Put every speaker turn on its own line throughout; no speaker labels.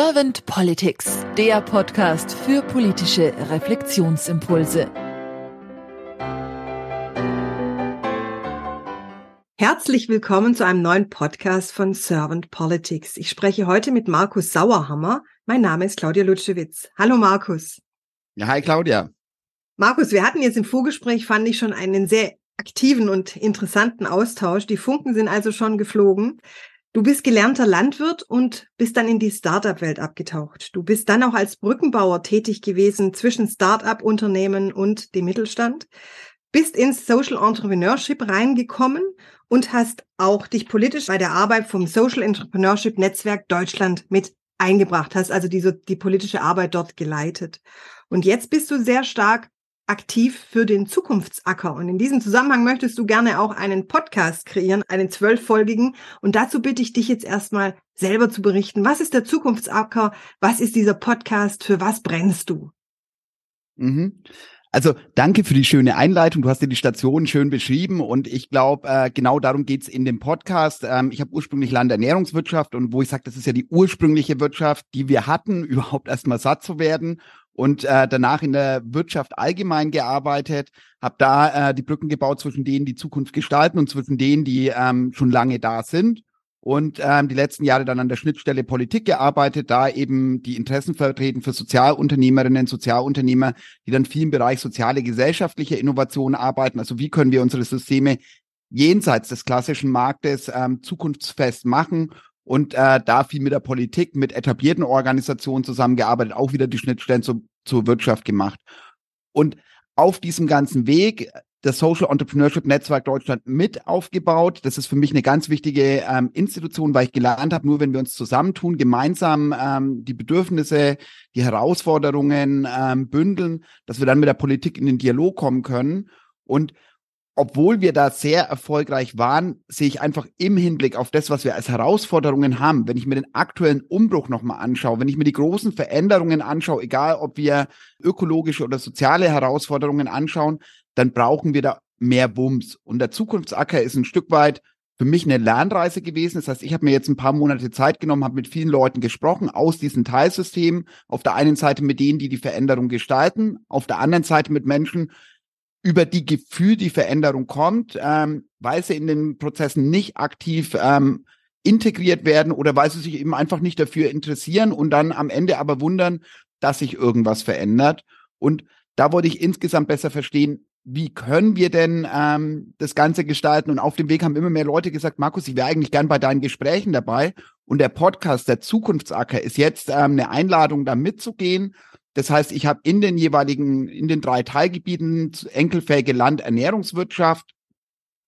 Servant Politics, der Podcast für politische Reflexionsimpulse.
Herzlich willkommen zu einem neuen Podcast von Servant Politics. Ich spreche heute mit Markus Sauerhammer. Mein Name ist Claudia Lutschewitz. Hallo Markus.
Ja, hi Claudia.
Markus, wir hatten jetzt im Vorgespräch, fand ich schon einen sehr aktiven und interessanten Austausch. Die Funken sind also schon geflogen. Du bist gelernter Landwirt und bist dann in die Startup-Welt abgetaucht. Du bist dann auch als Brückenbauer tätig gewesen zwischen Startup-Unternehmen und dem Mittelstand, bist ins Social Entrepreneurship reingekommen und hast auch dich politisch bei der Arbeit vom Social Entrepreneurship Netzwerk Deutschland mit eingebracht, hast also die, die politische Arbeit dort geleitet. Und jetzt bist du sehr stark aktiv für den Zukunftsacker. Und in diesem Zusammenhang möchtest du gerne auch einen Podcast kreieren, einen zwölffolgigen. Und dazu bitte ich dich jetzt erstmal selber zu berichten. Was ist der Zukunftsacker? Was ist dieser Podcast? Für was brennst du?
Mhm. Also danke für die schöne Einleitung. Du hast dir die Station schön beschrieben und ich glaube, äh, genau darum geht's in dem Podcast. Ähm, ich habe ursprünglich Landernährungswirtschaft und wo ich sage, das ist ja die ursprüngliche Wirtschaft, die wir hatten, überhaupt erstmal satt zu werden und äh, danach in der Wirtschaft allgemein gearbeitet, habe da äh, die Brücken gebaut zwischen denen, die Zukunft gestalten und zwischen denen, die ähm, schon lange da sind und ähm, die letzten Jahre dann an der Schnittstelle Politik gearbeitet, da eben die Interessen vertreten für Sozialunternehmerinnen, Sozialunternehmer, die dann viel im Bereich soziale, gesellschaftliche Innovation arbeiten. Also wie können wir unsere Systeme jenseits des klassischen Marktes ähm, zukunftsfest machen und äh, da viel mit der Politik, mit etablierten Organisationen zusammengearbeitet, auch wieder die Schnittstellen zu, zur Wirtschaft gemacht. Und auf diesem ganzen Weg das Social Entrepreneurship Netzwerk Deutschland mit aufgebaut. Das ist für mich eine ganz wichtige ähm, Institution, weil ich gelernt habe, nur wenn wir uns zusammentun, gemeinsam ähm, die Bedürfnisse, die Herausforderungen ähm, bündeln, dass wir dann mit der Politik in den Dialog kommen können. Und obwohl wir da sehr erfolgreich waren, sehe ich einfach im Hinblick auf das, was wir als Herausforderungen haben, wenn ich mir den aktuellen Umbruch nochmal anschaue, wenn ich mir die großen Veränderungen anschaue, egal ob wir ökologische oder soziale Herausforderungen anschauen, dann brauchen wir da mehr Bums. Und der Zukunftsacker ist ein Stück weit für mich eine Lernreise gewesen. Das heißt, ich habe mir jetzt ein paar Monate Zeit genommen, habe mit vielen Leuten gesprochen aus diesen Teilsystemen. Auf der einen Seite mit denen, die die Veränderung gestalten, auf der anderen Seite mit Menschen, über die Gefühl die Veränderung kommt, ähm, weil sie in den Prozessen nicht aktiv ähm, integriert werden oder weil sie sich eben einfach nicht dafür interessieren und dann am Ende aber wundern, dass sich irgendwas verändert. Und da wollte ich insgesamt besser verstehen, wie können wir denn ähm, das Ganze gestalten? Und auf dem Weg haben immer mehr Leute gesagt, Markus, ich wäre eigentlich gern bei deinen Gesprächen dabei. Und der Podcast, der Zukunftsacker, ist jetzt ähm, eine Einladung, da mitzugehen. Das heißt, ich habe in den jeweiligen, in den drei Teilgebieten enkelfähige Landernährungswirtschaft,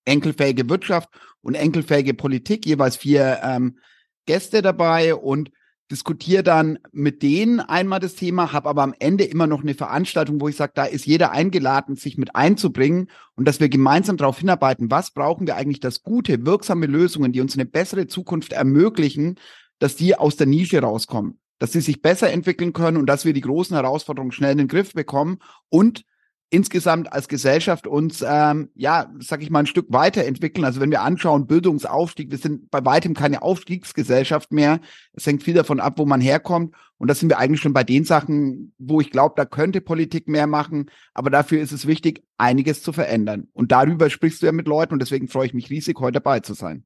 enkelfähige Wirtschaft und enkelfähige Politik jeweils vier ähm, Gäste dabei und diskutiere dann mit denen einmal das Thema, habe aber am Ende immer noch eine Veranstaltung, wo ich sage, da ist jeder eingeladen, sich mit einzubringen und dass wir gemeinsam darauf hinarbeiten, was brauchen wir eigentlich, dass gute, wirksame Lösungen, die uns eine bessere Zukunft ermöglichen, dass die aus der Nische rauskommen, dass sie sich besser entwickeln können und dass wir die großen Herausforderungen schnell in den Griff bekommen und insgesamt als Gesellschaft uns, ähm, ja, sag ich mal, ein Stück weiterentwickeln. Also wenn wir anschauen, Bildungsaufstieg, wir sind bei weitem keine Aufstiegsgesellschaft mehr. Es hängt viel davon ab, wo man herkommt. Und das sind wir eigentlich schon bei den Sachen, wo ich glaube, da könnte Politik mehr machen. Aber dafür ist es wichtig, einiges zu verändern. Und darüber sprichst du ja mit Leuten und deswegen freue ich mich riesig, heute dabei zu sein.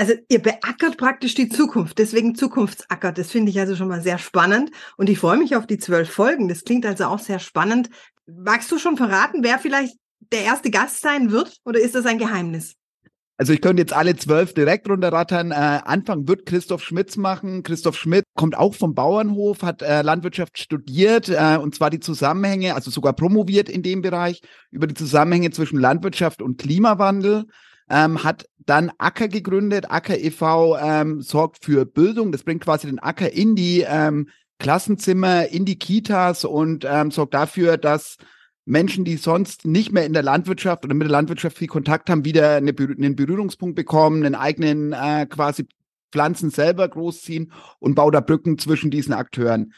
Also ihr beackert praktisch die Zukunft, deswegen Zukunftsacker. Das finde ich also schon mal sehr spannend und ich freue mich auf die zwölf Folgen. Das klingt also auch sehr spannend. Magst du schon verraten, wer vielleicht der erste Gast sein wird oder ist das ein Geheimnis?
Also ich könnte jetzt alle zwölf direkt runterrattern. Äh, Anfang wird Christoph Schmitz machen. Christoph Schmidt kommt auch vom Bauernhof, hat äh, Landwirtschaft studiert äh, und zwar die Zusammenhänge, also sogar promoviert in dem Bereich, über die Zusammenhänge zwischen Landwirtschaft und Klimawandel. Ähm, hat dann Acker gegründet. Acker e.V. Ähm, sorgt für Bildung. Das bringt quasi den Acker in die ähm, Klassenzimmer, in die Kitas und ähm, sorgt dafür, dass Menschen, die sonst nicht mehr in der Landwirtschaft oder mit der Landwirtschaft viel Kontakt haben, wieder eine, einen Berührungspunkt bekommen, einen eigenen äh, quasi Pflanzen selber großziehen und baut da Brücken zwischen diesen Akteuren.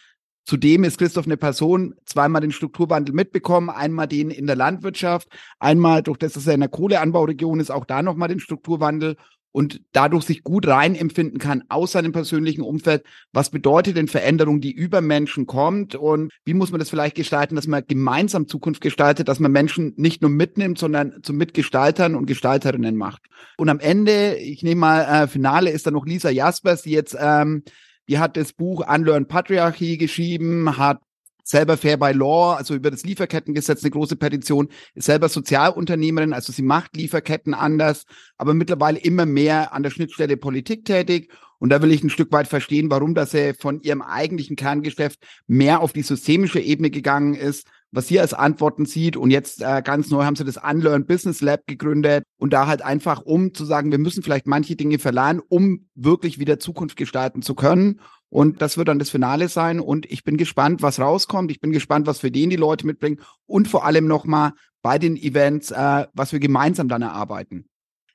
Zudem ist Christoph eine Person, zweimal den Strukturwandel mitbekommen, einmal den in der Landwirtschaft, einmal durch das, dass er in der Kohleanbauregion ist, auch da nochmal den Strukturwandel und dadurch sich gut reinempfinden kann aus seinem persönlichen Umfeld. Was bedeutet denn Veränderung, die über Menschen kommt und wie muss man das vielleicht gestalten, dass man gemeinsam Zukunft gestaltet, dass man Menschen nicht nur mitnimmt, sondern zu Mitgestaltern und Gestalterinnen macht. Und am Ende, ich nehme mal äh, Finale, ist da noch Lisa Jaspers, die jetzt ähm, die hat das Buch Unlearn Patriarchy geschrieben, hat selber Fair by Law, also über das Lieferkettengesetz eine große Petition, ist selber Sozialunternehmerin, also sie macht Lieferketten anders, aber mittlerweile immer mehr an der Schnittstelle Politik tätig. Und da will ich ein Stück weit verstehen, warum das von ihrem eigentlichen Kerngeschäft mehr auf die systemische Ebene gegangen ist, was sie als Antworten sieht. Und jetzt äh, ganz neu haben sie das Unlearn Business Lab gegründet und da halt einfach, um zu sagen, wir müssen vielleicht manche Dinge verleihen, um wirklich wieder Zukunft gestalten zu können. Und das wird dann das Finale sein. Und ich bin gespannt, was rauskommt. Ich bin gespannt, was für den die Leute mitbringen. Und vor allem nochmal bei den Events, äh, was wir gemeinsam dann erarbeiten.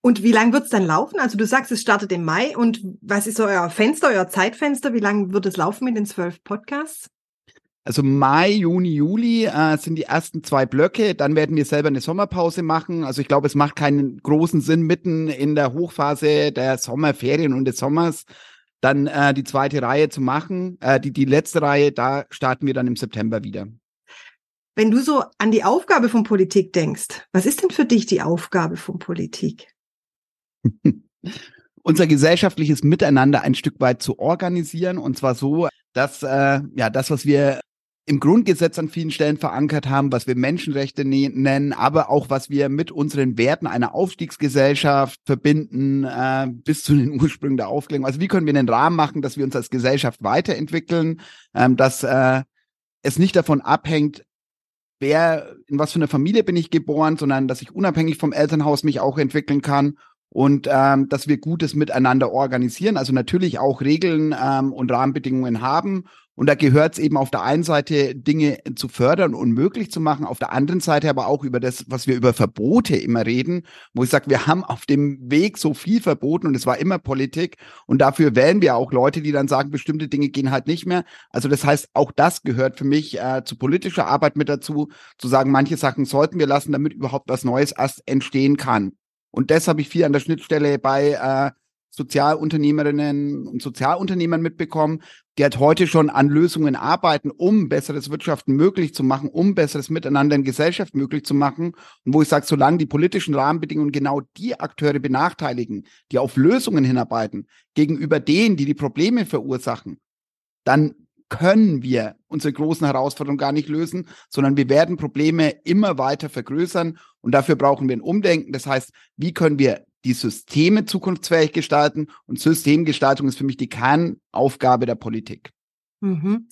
Und wie lange wird es dann laufen? Also du sagst, es startet im Mai. Und was ist euer Fenster, euer Zeitfenster? Wie lange wird es laufen mit den zwölf Podcasts?
Also Mai, Juni, Juli äh, sind die ersten zwei Blöcke. Dann werden wir selber eine Sommerpause machen. Also ich glaube, es macht keinen großen Sinn, mitten in der Hochphase der Sommerferien und des Sommers dann äh, die zweite Reihe zu machen. Äh, die, die letzte Reihe, da starten wir dann im September wieder.
Wenn du so an die Aufgabe von Politik denkst, was ist denn für dich die Aufgabe von Politik?
Unser gesellschaftliches Miteinander ein Stück weit zu organisieren und zwar so, dass äh, ja das, was wir im Grundgesetz an vielen Stellen verankert haben, was wir Menschenrechte ne-, nennen, aber auch was wir mit unseren Werten einer Aufstiegsgesellschaft verbinden, äh, bis zu den Ursprüngen der Aufklärung. Also wie können wir einen Rahmen machen, dass wir uns als Gesellschaft weiterentwickeln, ähm, dass äh, es nicht davon abhängt, wer, in was für einer Familie bin ich geboren, sondern dass ich unabhängig vom Elternhaus mich auch entwickeln kann und ähm, dass wir Gutes miteinander organisieren, also natürlich auch Regeln ähm, und Rahmenbedingungen haben und da gehört es eben auf der einen Seite, Dinge zu fördern und möglich zu machen, auf der anderen Seite aber auch über das, was wir über Verbote immer reden, wo ich sage, wir haben auf dem Weg so viel verboten und es war immer Politik und dafür wählen wir auch Leute, die dann sagen, bestimmte Dinge gehen halt nicht mehr. Also das heißt, auch das gehört für mich äh, zu politischer Arbeit mit dazu, zu sagen, manche Sachen sollten wir lassen, damit überhaupt was Neues erst entstehen kann. Und das habe ich viel an der Schnittstelle bei äh, Sozialunternehmerinnen und Sozialunternehmern mitbekommen, die halt heute schon an Lösungen arbeiten, um besseres Wirtschaften möglich zu machen, um besseres Miteinander in Gesellschaft möglich zu machen. Und wo ich sage, solange die politischen Rahmenbedingungen genau die Akteure benachteiligen, die auf Lösungen hinarbeiten, gegenüber denen, die die Probleme verursachen, dann können wir unsere großen Herausforderungen gar nicht lösen, sondern wir werden Probleme immer weiter vergrößern und dafür brauchen wir ein Umdenken. Das heißt, wie können wir die Systeme zukunftsfähig gestalten. Und Systemgestaltung ist für mich die Kernaufgabe der Politik.
Mhm.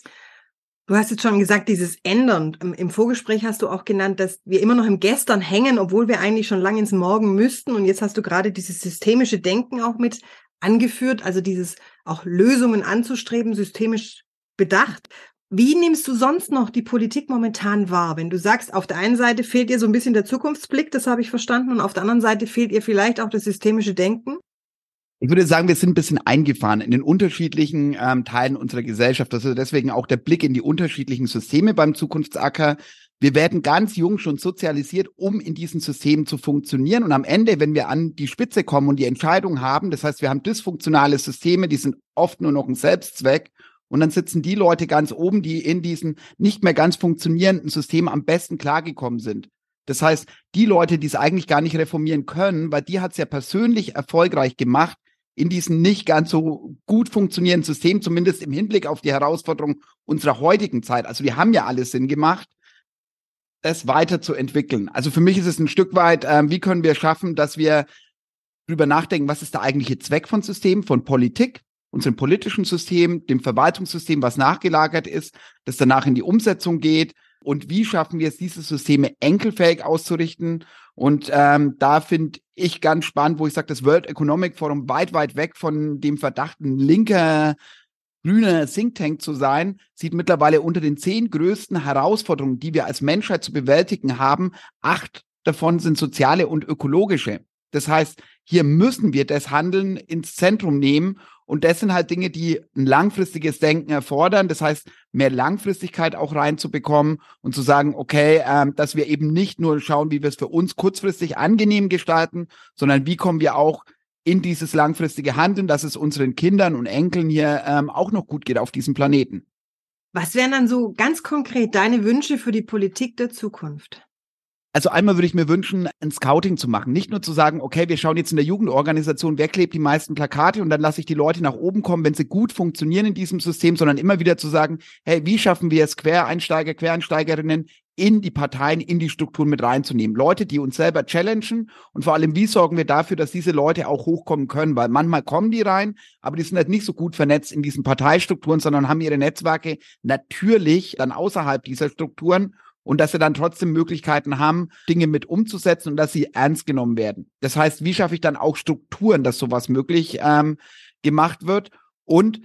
Du hast jetzt schon gesagt, dieses Ändern. Im Vorgespräch hast du auch genannt, dass wir immer noch im Gestern hängen, obwohl wir eigentlich schon lange ins Morgen müssten. Und jetzt hast du gerade dieses systemische Denken auch mit angeführt, also dieses auch Lösungen anzustreben, systemisch bedacht. Wie nimmst du sonst noch die Politik momentan wahr? Wenn du sagst, auf der einen Seite fehlt ihr so ein bisschen der Zukunftsblick, das habe ich verstanden, und auf der anderen Seite fehlt ihr vielleicht auch das systemische Denken?
Ich würde sagen, wir sind ein bisschen eingefahren in den unterschiedlichen ähm, Teilen unserer Gesellschaft. Also deswegen auch der Blick in die unterschiedlichen Systeme beim Zukunftsacker. Wir werden ganz jung schon sozialisiert, um in diesen Systemen zu funktionieren. Und am Ende, wenn wir an die Spitze kommen und die Entscheidung haben, das heißt, wir haben dysfunktionale Systeme, die sind oft nur noch ein Selbstzweck und dann sitzen die Leute ganz oben, die in diesen nicht mehr ganz funktionierenden System am besten klargekommen sind. Das heißt, die Leute, die es eigentlich gar nicht reformieren können, weil die hat es ja persönlich erfolgreich gemacht, in diesem nicht ganz so gut funktionierenden System, zumindest im Hinblick auf die Herausforderung unserer heutigen Zeit. Also wir haben ja alles Sinn gemacht, das weiterzuentwickeln. Also für mich ist es ein Stück weit, äh, wie können wir schaffen, dass wir drüber nachdenken, was ist der eigentliche Zweck von Systemen, von Politik, unserem politischen System, dem Verwaltungssystem, was nachgelagert ist, das danach in die Umsetzung geht. Und wie schaffen wir es, diese Systeme enkelfähig auszurichten? Und ähm, da finde ich ganz spannend, wo ich sage, das World Economic Forum weit, weit weg von dem verdachten linker grüner Think Tank zu sein, sieht mittlerweile unter den zehn größten Herausforderungen, die wir als Menschheit zu bewältigen haben, acht davon sind soziale und ökologische. Das heißt, hier müssen wir das Handeln ins Zentrum nehmen und das sind halt Dinge, die ein langfristiges Denken erfordern. Das heißt, mehr Langfristigkeit auch reinzubekommen und zu sagen, okay, ähm, dass wir eben nicht nur schauen, wie wir es für uns kurzfristig angenehm gestalten, sondern wie kommen wir auch in dieses langfristige Handeln, dass es unseren Kindern und Enkeln hier ähm, auch noch gut geht auf diesem Planeten.
Was wären dann so ganz konkret deine Wünsche für die Politik der Zukunft?
Also einmal würde ich mir wünschen, ein Scouting zu machen. Nicht nur zu sagen, okay, wir schauen jetzt in der Jugendorganisation, wer klebt die meisten Plakate und dann lasse ich die Leute nach oben kommen, wenn sie gut funktionieren in diesem System, sondern immer wieder zu sagen, hey, wie schaffen wir es, Quereinsteiger, Quereinsteigerinnen in die Parteien, in die Strukturen mit reinzunehmen. Leute, die uns selber challengen und vor allem, wie sorgen wir dafür, dass diese Leute auch hochkommen können, weil manchmal kommen die rein, aber die sind halt nicht so gut vernetzt in diesen Parteistrukturen, sondern haben ihre Netzwerke natürlich dann außerhalb dieser Strukturen und dass sie dann trotzdem Möglichkeiten haben, Dinge mit umzusetzen und dass sie ernst genommen werden. Das heißt, wie schaffe ich dann auch Strukturen, dass sowas möglich ähm, gemacht wird und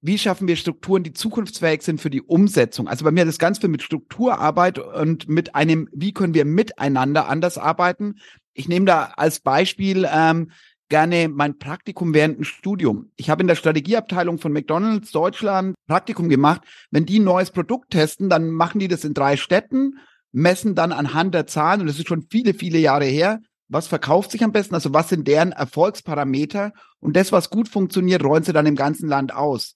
wie schaffen wir Strukturen, die zukunftsfähig sind für die Umsetzung? Also bei mir hat das ganz viel mit Strukturarbeit und mit einem, wie können wir miteinander anders arbeiten? Ich nehme da als Beispiel ähm, gerne mein Praktikum während dem Studium. Ich habe in der Strategieabteilung von McDonald's Deutschland Praktikum gemacht. Wenn die ein neues Produkt testen, dann machen die das in drei Städten, messen dann anhand der Zahlen, und das ist schon viele, viele Jahre her, was verkauft sich am besten, also was sind deren Erfolgsparameter und das, was gut funktioniert, rollen sie dann im ganzen Land aus.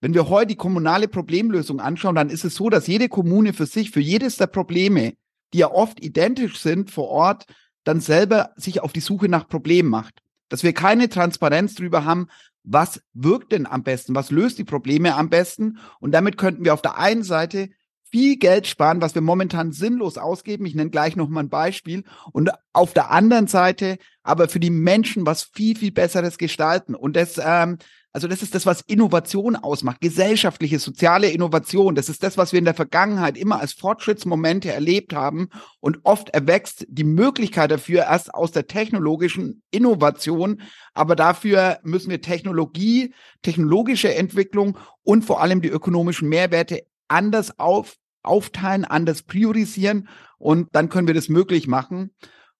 Wenn wir heute die kommunale Problemlösung anschauen, dann ist es so, dass jede Kommune für sich, für jedes der Probleme, die ja oft identisch sind vor Ort, dann selber sich auf die Suche nach Problemen macht dass wir keine Transparenz darüber haben, was wirkt denn am besten, was löst die Probleme am besten. Und damit könnten wir auf der einen Seite viel Geld sparen, was wir momentan sinnlos ausgeben. Ich nenne gleich noch mal ein Beispiel. Und auf der anderen Seite aber für die Menschen was viel, viel Besseres gestalten. Und das ähm, also das ist das, was Innovation ausmacht, gesellschaftliche, soziale Innovation. Das ist das, was wir in der Vergangenheit immer als Fortschrittsmomente erlebt haben. Und oft erwächst die Möglichkeit dafür erst aus der technologischen Innovation. Aber dafür müssen wir Technologie, technologische Entwicklung und vor allem die ökonomischen Mehrwerte anders auf, aufteilen, anders priorisieren. Und dann können wir das möglich machen.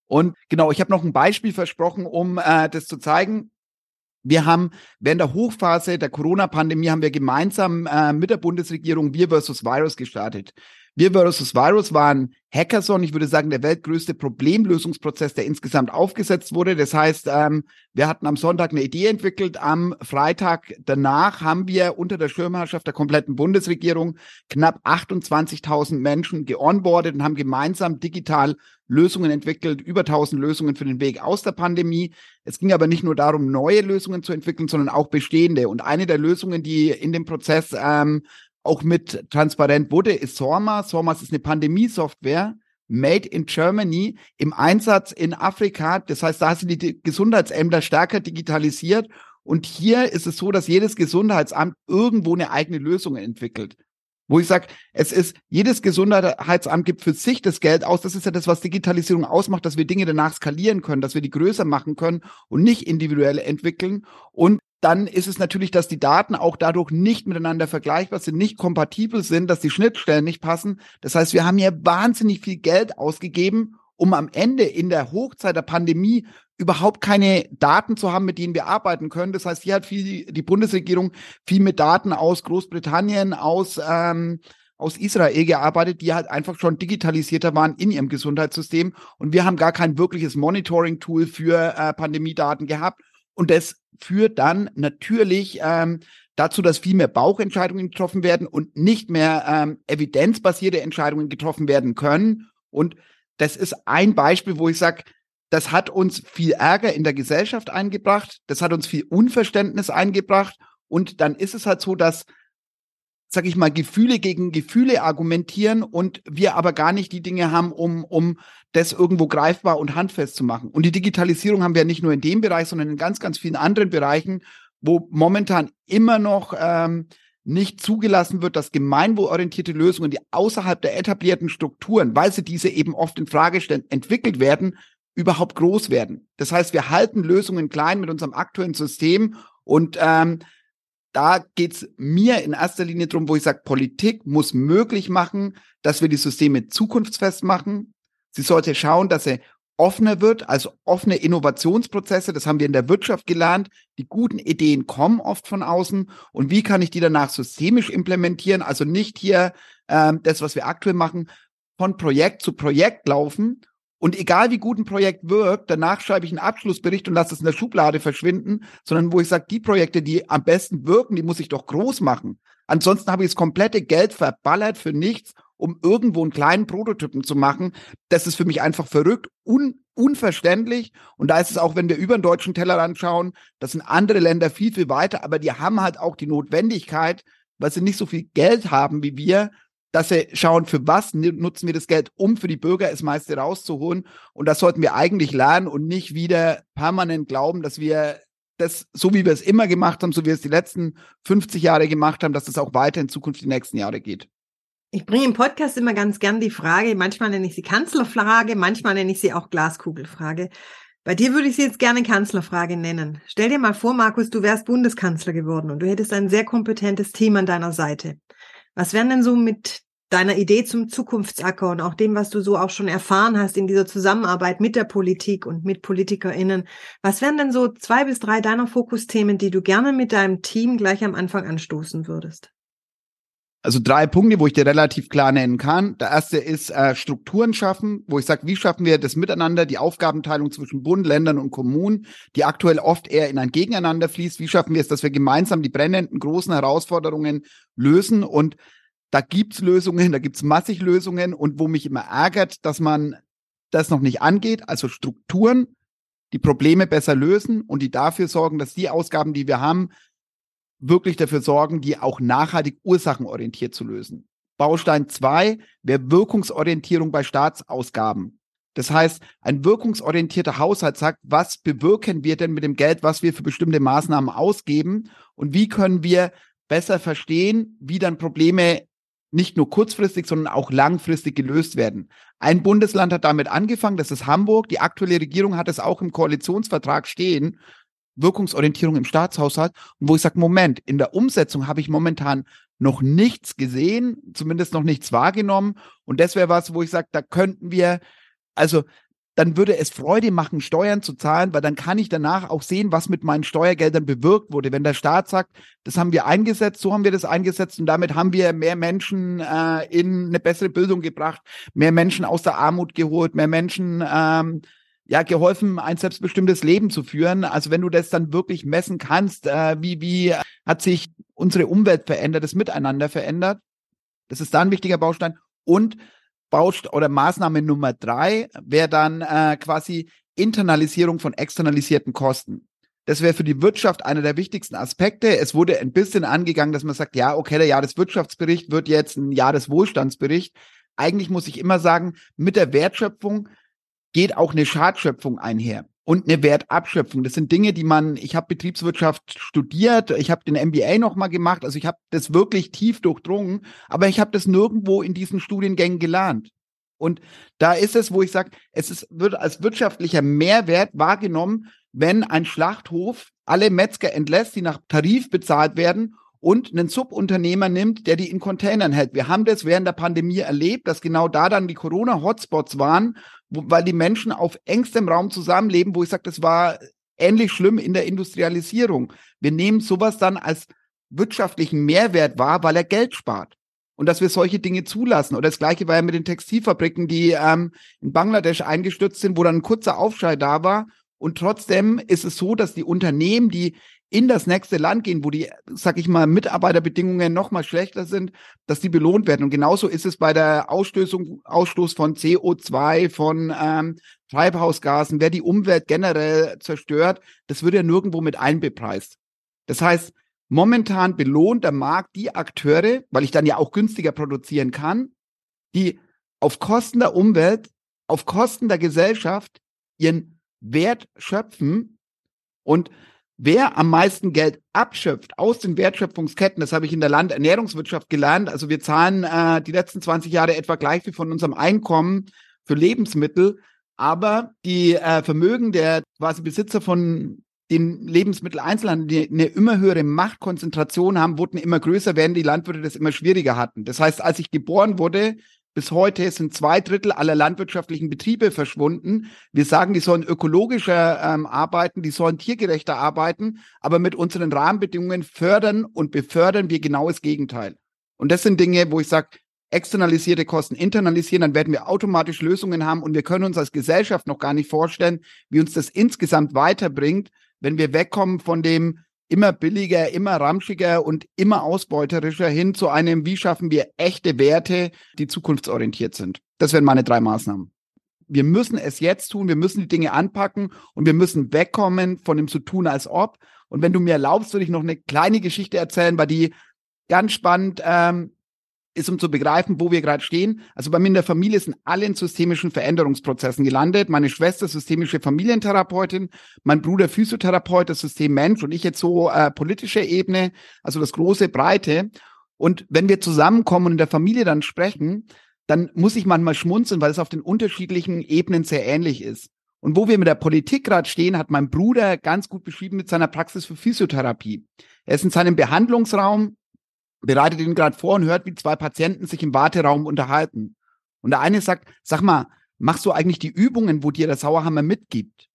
Und genau, ich habe noch ein Beispiel versprochen, um äh, das zu zeigen. Wir haben während der Hochphase der Corona-Pandemie haben wir gemeinsam äh, mit der Bundesregierung Wir versus Virus gestartet. Wir versus Virus war ein Hackathon, ich würde sagen, der weltgrößte Problemlösungsprozess, der insgesamt aufgesetzt wurde. Das heißt, ähm, wir hatten am Sonntag eine Idee entwickelt. Am Freitag danach haben wir unter der Schirmherrschaft der kompletten Bundesregierung knapp 28.000 Menschen geonboardet und haben gemeinsam digital Lösungen entwickelt, über 1000 Lösungen für den Weg aus der Pandemie. Es ging aber nicht nur darum, neue Lösungen zu entwickeln, sondern auch bestehende. Und eine der Lösungen, die in dem Prozess ähm, auch mit transparent wurde, ist Sorma. Sorma ist eine Pandemie-Software, made in Germany, im Einsatz in Afrika. Das heißt, da sind die Gesundheitsämter stärker digitalisiert. Und hier ist es so, dass jedes Gesundheitsamt irgendwo eine eigene Lösung entwickelt. Wo ich sage, es ist, jedes Gesundheitsamt gibt für sich das Geld aus. Das ist ja das, was Digitalisierung ausmacht, dass wir Dinge danach skalieren können, dass wir die größer machen können und nicht individuell entwickeln. Und dann ist es natürlich, dass die Daten auch dadurch nicht miteinander vergleichbar sind, nicht kompatibel sind, dass die Schnittstellen nicht passen. Das heißt, wir haben hier wahnsinnig viel Geld ausgegeben, um am Ende in der Hochzeit der Pandemie überhaupt keine Daten zu haben, mit denen wir arbeiten können. Das heißt, hier hat viel die Bundesregierung viel mit Daten aus Großbritannien, aus ähm, aus Israel gearbeitet, die halt einfach schon digitalisierter waren in ihrem Gesundheitssystem. Und wir haben gar kein wirkliches Monitoring-Tool für äh, Pandemiedaten gehabt. Und das führt dann natürlich ähm, dazu, dass viel mehr Bauchentscheidungen getroffen werden und nicht mehr ähm, evidenzbasierte Entscheidungen getroffen werden können. Und das ist ein Beispiel, wo ich sage, das hat uns viel Ärger in der Gesellschaft eingebracht, das hat uns viel Unverständnis eingebracht. Und dann ist es halt so, dass, sag ich mal, Gefühle gegen Gefühle argumentieren und wir aber gar nicht die Dinge haben, um, um das irgendwo greifbar und handfest zu machen. Und die Digitalisierung haben wir nicht nur in dem Bereich, sondern in ganz, ganz vielen anderen Bereichen, wo momentan immer noch ähm, nicht zugelassen wird, dass gemeinwohlorientierte Lösungen, die außerhalb der etablierten Strukturen, weil sie diese eben oft in Frage stellen, entwickelt werden, überhaupt groß werden. Das heißt, wir halten Lösungen klein mit unserem aktuellen System und ähm, da geht's mir in erster Linie drum, wo ich sage, Politik muss möglich machen, dass wir die Systeme zukunftsfest machen, Sie sollte schauen, dass sie offener wird, also offene Innovationsprozesse, das haben wir in der Wirtschaft gelernt. Die guten Ideen kommen oft von außen. Und wie kann ich die danach systemisch implementieren? Also nicht hier ähm, das, was wir aktuell machen, von Projekt zu Projekt laufen Und egal wie gut ein Projekt wirkt, danach schreibe ich einen Abschlussbericht und lasse es in der Schublade verschwinden, sondern wo ich sage, die Projekte, die am besten wirken, die muss ich doch groß machen. Ansonsten habe ich das komplette Geld verballert für nichts, um irgendwo einen kleinen Prototypen zu machen. Das ist für mich einfach verrückt, un unverständlich. Und da ist es auch, wenn wir über den deutschen Tellerrand schauen, das sind andere Länder viel, viel weiter, aber die haben halt auch die Notwendigkeit, weil sie nicht so viel Geld haben wie wir, dass wir schauen, für was nutzen wir das Geld, um für die Bürger das meiste rauszuholen. Und das sollten wir eigentlich lernen und nicht wieder permanent glauben, dass wir das, so wie wir es immer gemacht haben, so wie wir es die letzten 50 Jahre gemacht haben, dass das auch weiter in Zukunft die nächsten Jahre geht.
Ich bringe im Podcast immer ganz gern die Frage, manchmal nenne ich sie Kanzlerfrage, manchmal nenne ich sie auch Glaskugelfrage. Bei dir würde ich sie jetzt gerne Kanzlerfrage nennen. Stell dir mal vor, Markus, du wärst Bundeskanzler geworden und du hättest ein sehr kompetentes Team an deiner Seite. Was wären denn so mit deiner Idee zum Zukunftsacker und auch dem, was du so auch schon erfahren hast in dieser Zusammenarbeit mit der Politik und mit PolitikerInnen, was wären denn so zwei bis drei deiner Fokusthemen, die du gerne mit deinem Team gleich am Anfang anstoßen würdest?
Also drei Punkte, wo ich dir relativ klar nennen kann. Der erste ist äh, Strukturen schaffen, wo ich sage, wie schaffen wir das Miteinander, die Aufgabenteilung zwischen Bund, Ländern und Kommunen, die aktuell oft eher in ein Gegeneinander fließt. Wie schaffen wir es, dass wir gemeinsam die brennenden großen Herausforderungen lösen? Und da gibt's Lösungen, da gibt's massig Lösungen. Und wo mich immer ärgert, dass man das noch nicht angeht, also Strukturen, die Probleme besser lösen und die dafür sorgen, dass die Ausgaben, die wir haben, wirklich dafür sorgen, die auch nachhaltig ursachenorientiert zu lösen. Baustein zwei wäre Wirkungsorientierung bei Staatsausgaben. Das heißt, ein wirkungsorientierter Haushalt sagt, was bewirken wir denn mit dem Geld, was wir für bestimmte Maßnahmen ausgeben und wie können wir besser verstehen, wie dann Probleme nicht nur kurzfristig, sondern auch langfristig gelöst werden. Ein Bundesland hat damit angefangen, das ist Hamburg. Die aktuelle Regierung hat es auch im Koalitionsvertrag stehen. Wirkungsorientierung im Staatshaushalt. Wo ich sage, Moment, in der Umsetzung habe ich momentan noch nichts gesehen, zumindest noch nichts wahrgenommen. Und das wäre was, wo ich sage, da könnten wir, also dann würde es Freude machen, Steuern zu zahlen, weil dann kann ich danach auch sehen, was mit meinen Steuergeldern bewirkt wurde. Wenn der Staat sagt, das haben wir eingesetzt, so haben wir das eingesetzt und damit haben wir mehr Menschen äh, in eine bessere Bildung gebracht, mehr Menschen aus der Armut geholt, mehr Menschen ähm, ja geholfen, ein selbstbestimmtes Leben zu führen. Also wenn du das dann wirklich messen kannst, äh, wie, wie hat sich unsere Umwelt verändert, das Miteinander verändert, das ist da ein wichtiger Baustein. Und Baust oder Maßnahme Nummer drei wäre dann äh, quasi Internalisierung von externalisierten Kosten. Das wäre für die Wirtschaft einer der wichtigsten Aspekte. Es wurde ein bisschen angegangen, dass man sagt, ja, okay, der Jahreswirtschaftsbericht wird jetzt ein Jahreswohlstandsbericht. Eigentlich muss ich immer sagen, mit der Wertschöpfung geht auch eine Schadschöpfung einher und eine Wertabschöpfung. Das sind Dinge, die man, ich habe Betriebswirtschaft studiert, ich habe den MBA nochmal gemacht, also ich habe das wirklich tief durchdrungen, aber ich habe das nirgendwo in diesen Studiengängen gelernt. Und da ist es, wo ich sage, es ist, wird als wirtschaftlicher Mehrwert wahrgenommen, wenn ein Schlachthof alle Metzger entlässt, die nach Tarif bezahlt werden und einen Subunternehmer nimmt, der die in Containern hält. Wir haben das während der Pandemie erlebt, dass genau da dann die Corona-Hotspots waren, wo, weil die Menschen auf engstem Raum zusammenleben, wo ich sage, das war ähnlich schlimm in der Industrialisierung. Wir nehmen sowas dann als wirtschaftlichen Mehrwert wahr, weil er Geld spart. Und dass wir solche Dinge zulassen. Oder das gleiche war ja mit den Textilfabriken, die ähm, in Bangladesch eingestürzt sind, wo dann ein kurzer Aufschrei da war. Und trotzdem ist es so, dass die Unternehmen, die in das nächste Land gehen, wo die, sag ich mal, Mitarbeiterbedingungen noch mal schlechter sind, dass die belohnt werden. Und genauso ist es bei der Ausstößung, Ausstoß von CO2, von ähm, Treibhausgasen, wer die Umwelt generell zerstört, das wird ja nirgendwo mit einbepreist. Das heißt, momentan belohnt der Markt die Akteure, weil ich dann ja auch günstiger produzieren kann, die auf Kosten der Umwelt, auf Kosten der Gesellschaft ihren Wert schöpfen und wer am meisten Geld abschöpft aus den Wertschöpfungsketten, das habe ich in der Landernährungswirtschaft gelernt. Also wir zahlen äh, die letzten 20 Jahre etwa gleich wie von unserem Einkommen für Lebensmittel, aber die äh, Vermögen der quasi Besitzer von den Lebensmitteleinzelhandel, die eine immer höhere Machtkonzentration haben, wurden immer größer, während die Landwirte das immer schwieriger hatten. Das heißt, als ich geboren wurde, bis heute sind zwei Drittel aller landwirtschaftlichen Betriebe verschwunden. Wir sagen, die sollen ökologischer ähm, arbeiten, die sollen tiergerechter arbeiten, aber mit unseren Rahmenbedingungen fördern und befördern wir genau das Gegenteil. Und das sind Dinge, wo ich sage, externalisierte Kosten internalisieren, dann werden wir automatisch Lösungen haben und wir können uns als Gesellschaft noch gar nicht vorstellen, wie uns das insgesamt weiterbringt, wenn wir wegkommen von dem immer billiger, immer ramschiger und immer ausbeuterischer hin zu einem, wie schaffen wir echte Werte, die zukunftsorientiert sind. Das wären meine drei Maßnahmen. Wir müssen es jetzt tun, wir müssen die Dinge anpacken und wir müssen wegkommen von dem zu tun als ob. Und wenn du mir erlaubst, würde ich noch eine kleine Geschichte erzählen, weil die ganz spannend ähm, ist, um zu begreifen, wo wir gerade stehen. Also bei mir in der Familie sind alle in systemischen Veränderungsprozessen gelandet. Meine Schwester systemische Familientherapeutin, mein Bruder Physiotherapeut, das System Mensch und ich jetzt so äh, politische Ebene, also das große, breite. Und wenn wir zusammenkommen und in der Familie dann sprechen, dann muss ich manchmal schmunzeln, weil es auf den unterschiedlichen Ebenen sehr ähnlich ist. Und wo wir mit der Politik gerade stehen, hat mein Bruder ganz gut beschrieben mit seiner Praxis für Physiotherapie. Er ist in seinem Behandlungsraum bereitet ihn gerade vor und hört, wie zwei Patienten sich im Warteraum unterhalten. Und der eine sagt, sag mal, machst du eigentlich die Übungen, wo dir der Sauerhammer mitgibt?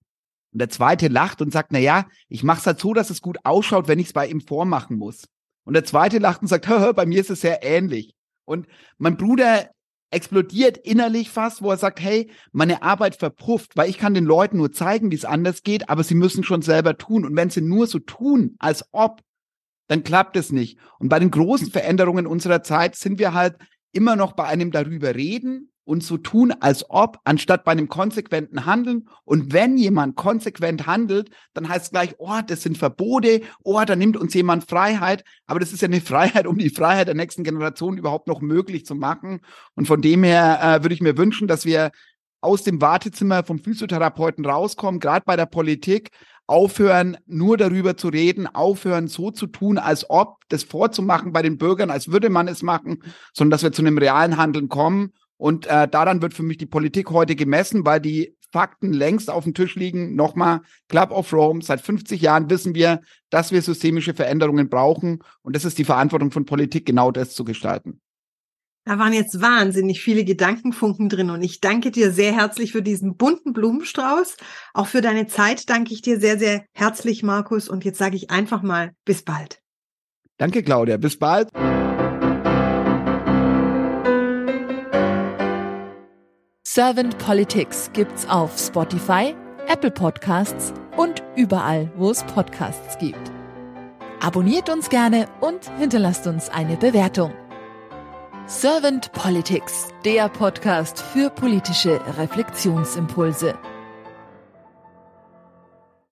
Und der zweite lacht und sagt, na ja, ich mach's halt so, dass es gut ausschaut, wenn ich es bei ihm vormachen muss. Und der zweite lacht und sagt, hör, bei mir ist es sehr ähnlich. Und mein Bruder explodiert innerlich fast, wo er sagt, hey, meine Arbeit verpufft, weil ich kann den Leuten nur zeigen, wie es anders geht, aber sie müssen schon selber tun. Und wenn sie nur so tun, als ob, dann klappt es nicht. Und bei den großen Veränderungen unserer Zeit sind wir halt immer noch bei einem darüber reden und so tun, als ob, anstatt bei einem konsequenten Handeln. Und wenn jemand konsequent handelt, dann heißt es gleich, oh, das sind Verbote, oh, da nimmt uns jemand Freiheit. Aber das ist ja eine Freiheit, um die Freiheit der nächsten Generation überhaupt noch möglich zu machen. Und von dem her äh, würde ich mir wünschen, dass wir aus dem Wartezimmer vom Physiotherapeuten rauskommen, gerade bei der Politik, aufhören, nur darüber zu reden, aufhören, so zu tun, als ob das vorzumachen bei den Bürgern, als würde man es machen, sondern dass wir zu einem realen Handeln kommen. Und äh, daran wird für mich die Politik heute gemessen, weil die Fakten längst auf dem Tisch liegen. Nochmal, Club of Rome, seit 50 Jahren wissen wir, dass wir systemische Veränderungen brauchen. Und das ist die Verantwortung von Politik, genau das zu gestalten.
Da waren jetzt wahnsinnig viele Gedankenfunken drin und ich danke dir sehr herzlich für diesen bunten Blumenstrauß. Auch für deine Zeit danke ich dir sehr, sehr herzlich, Markus. Und jetzt sage ich einfach mal bis bald.
Danke, Claudia. Bis bald.
Servant Politics gibt's auf Spotify, Apple Podcasts und überall, wo es Podcasts gibt. Abonniert uns gerne und hinterlasst uns eine Bewertung. Servant Politics, der Podcast für politische Reflexionsimpulse.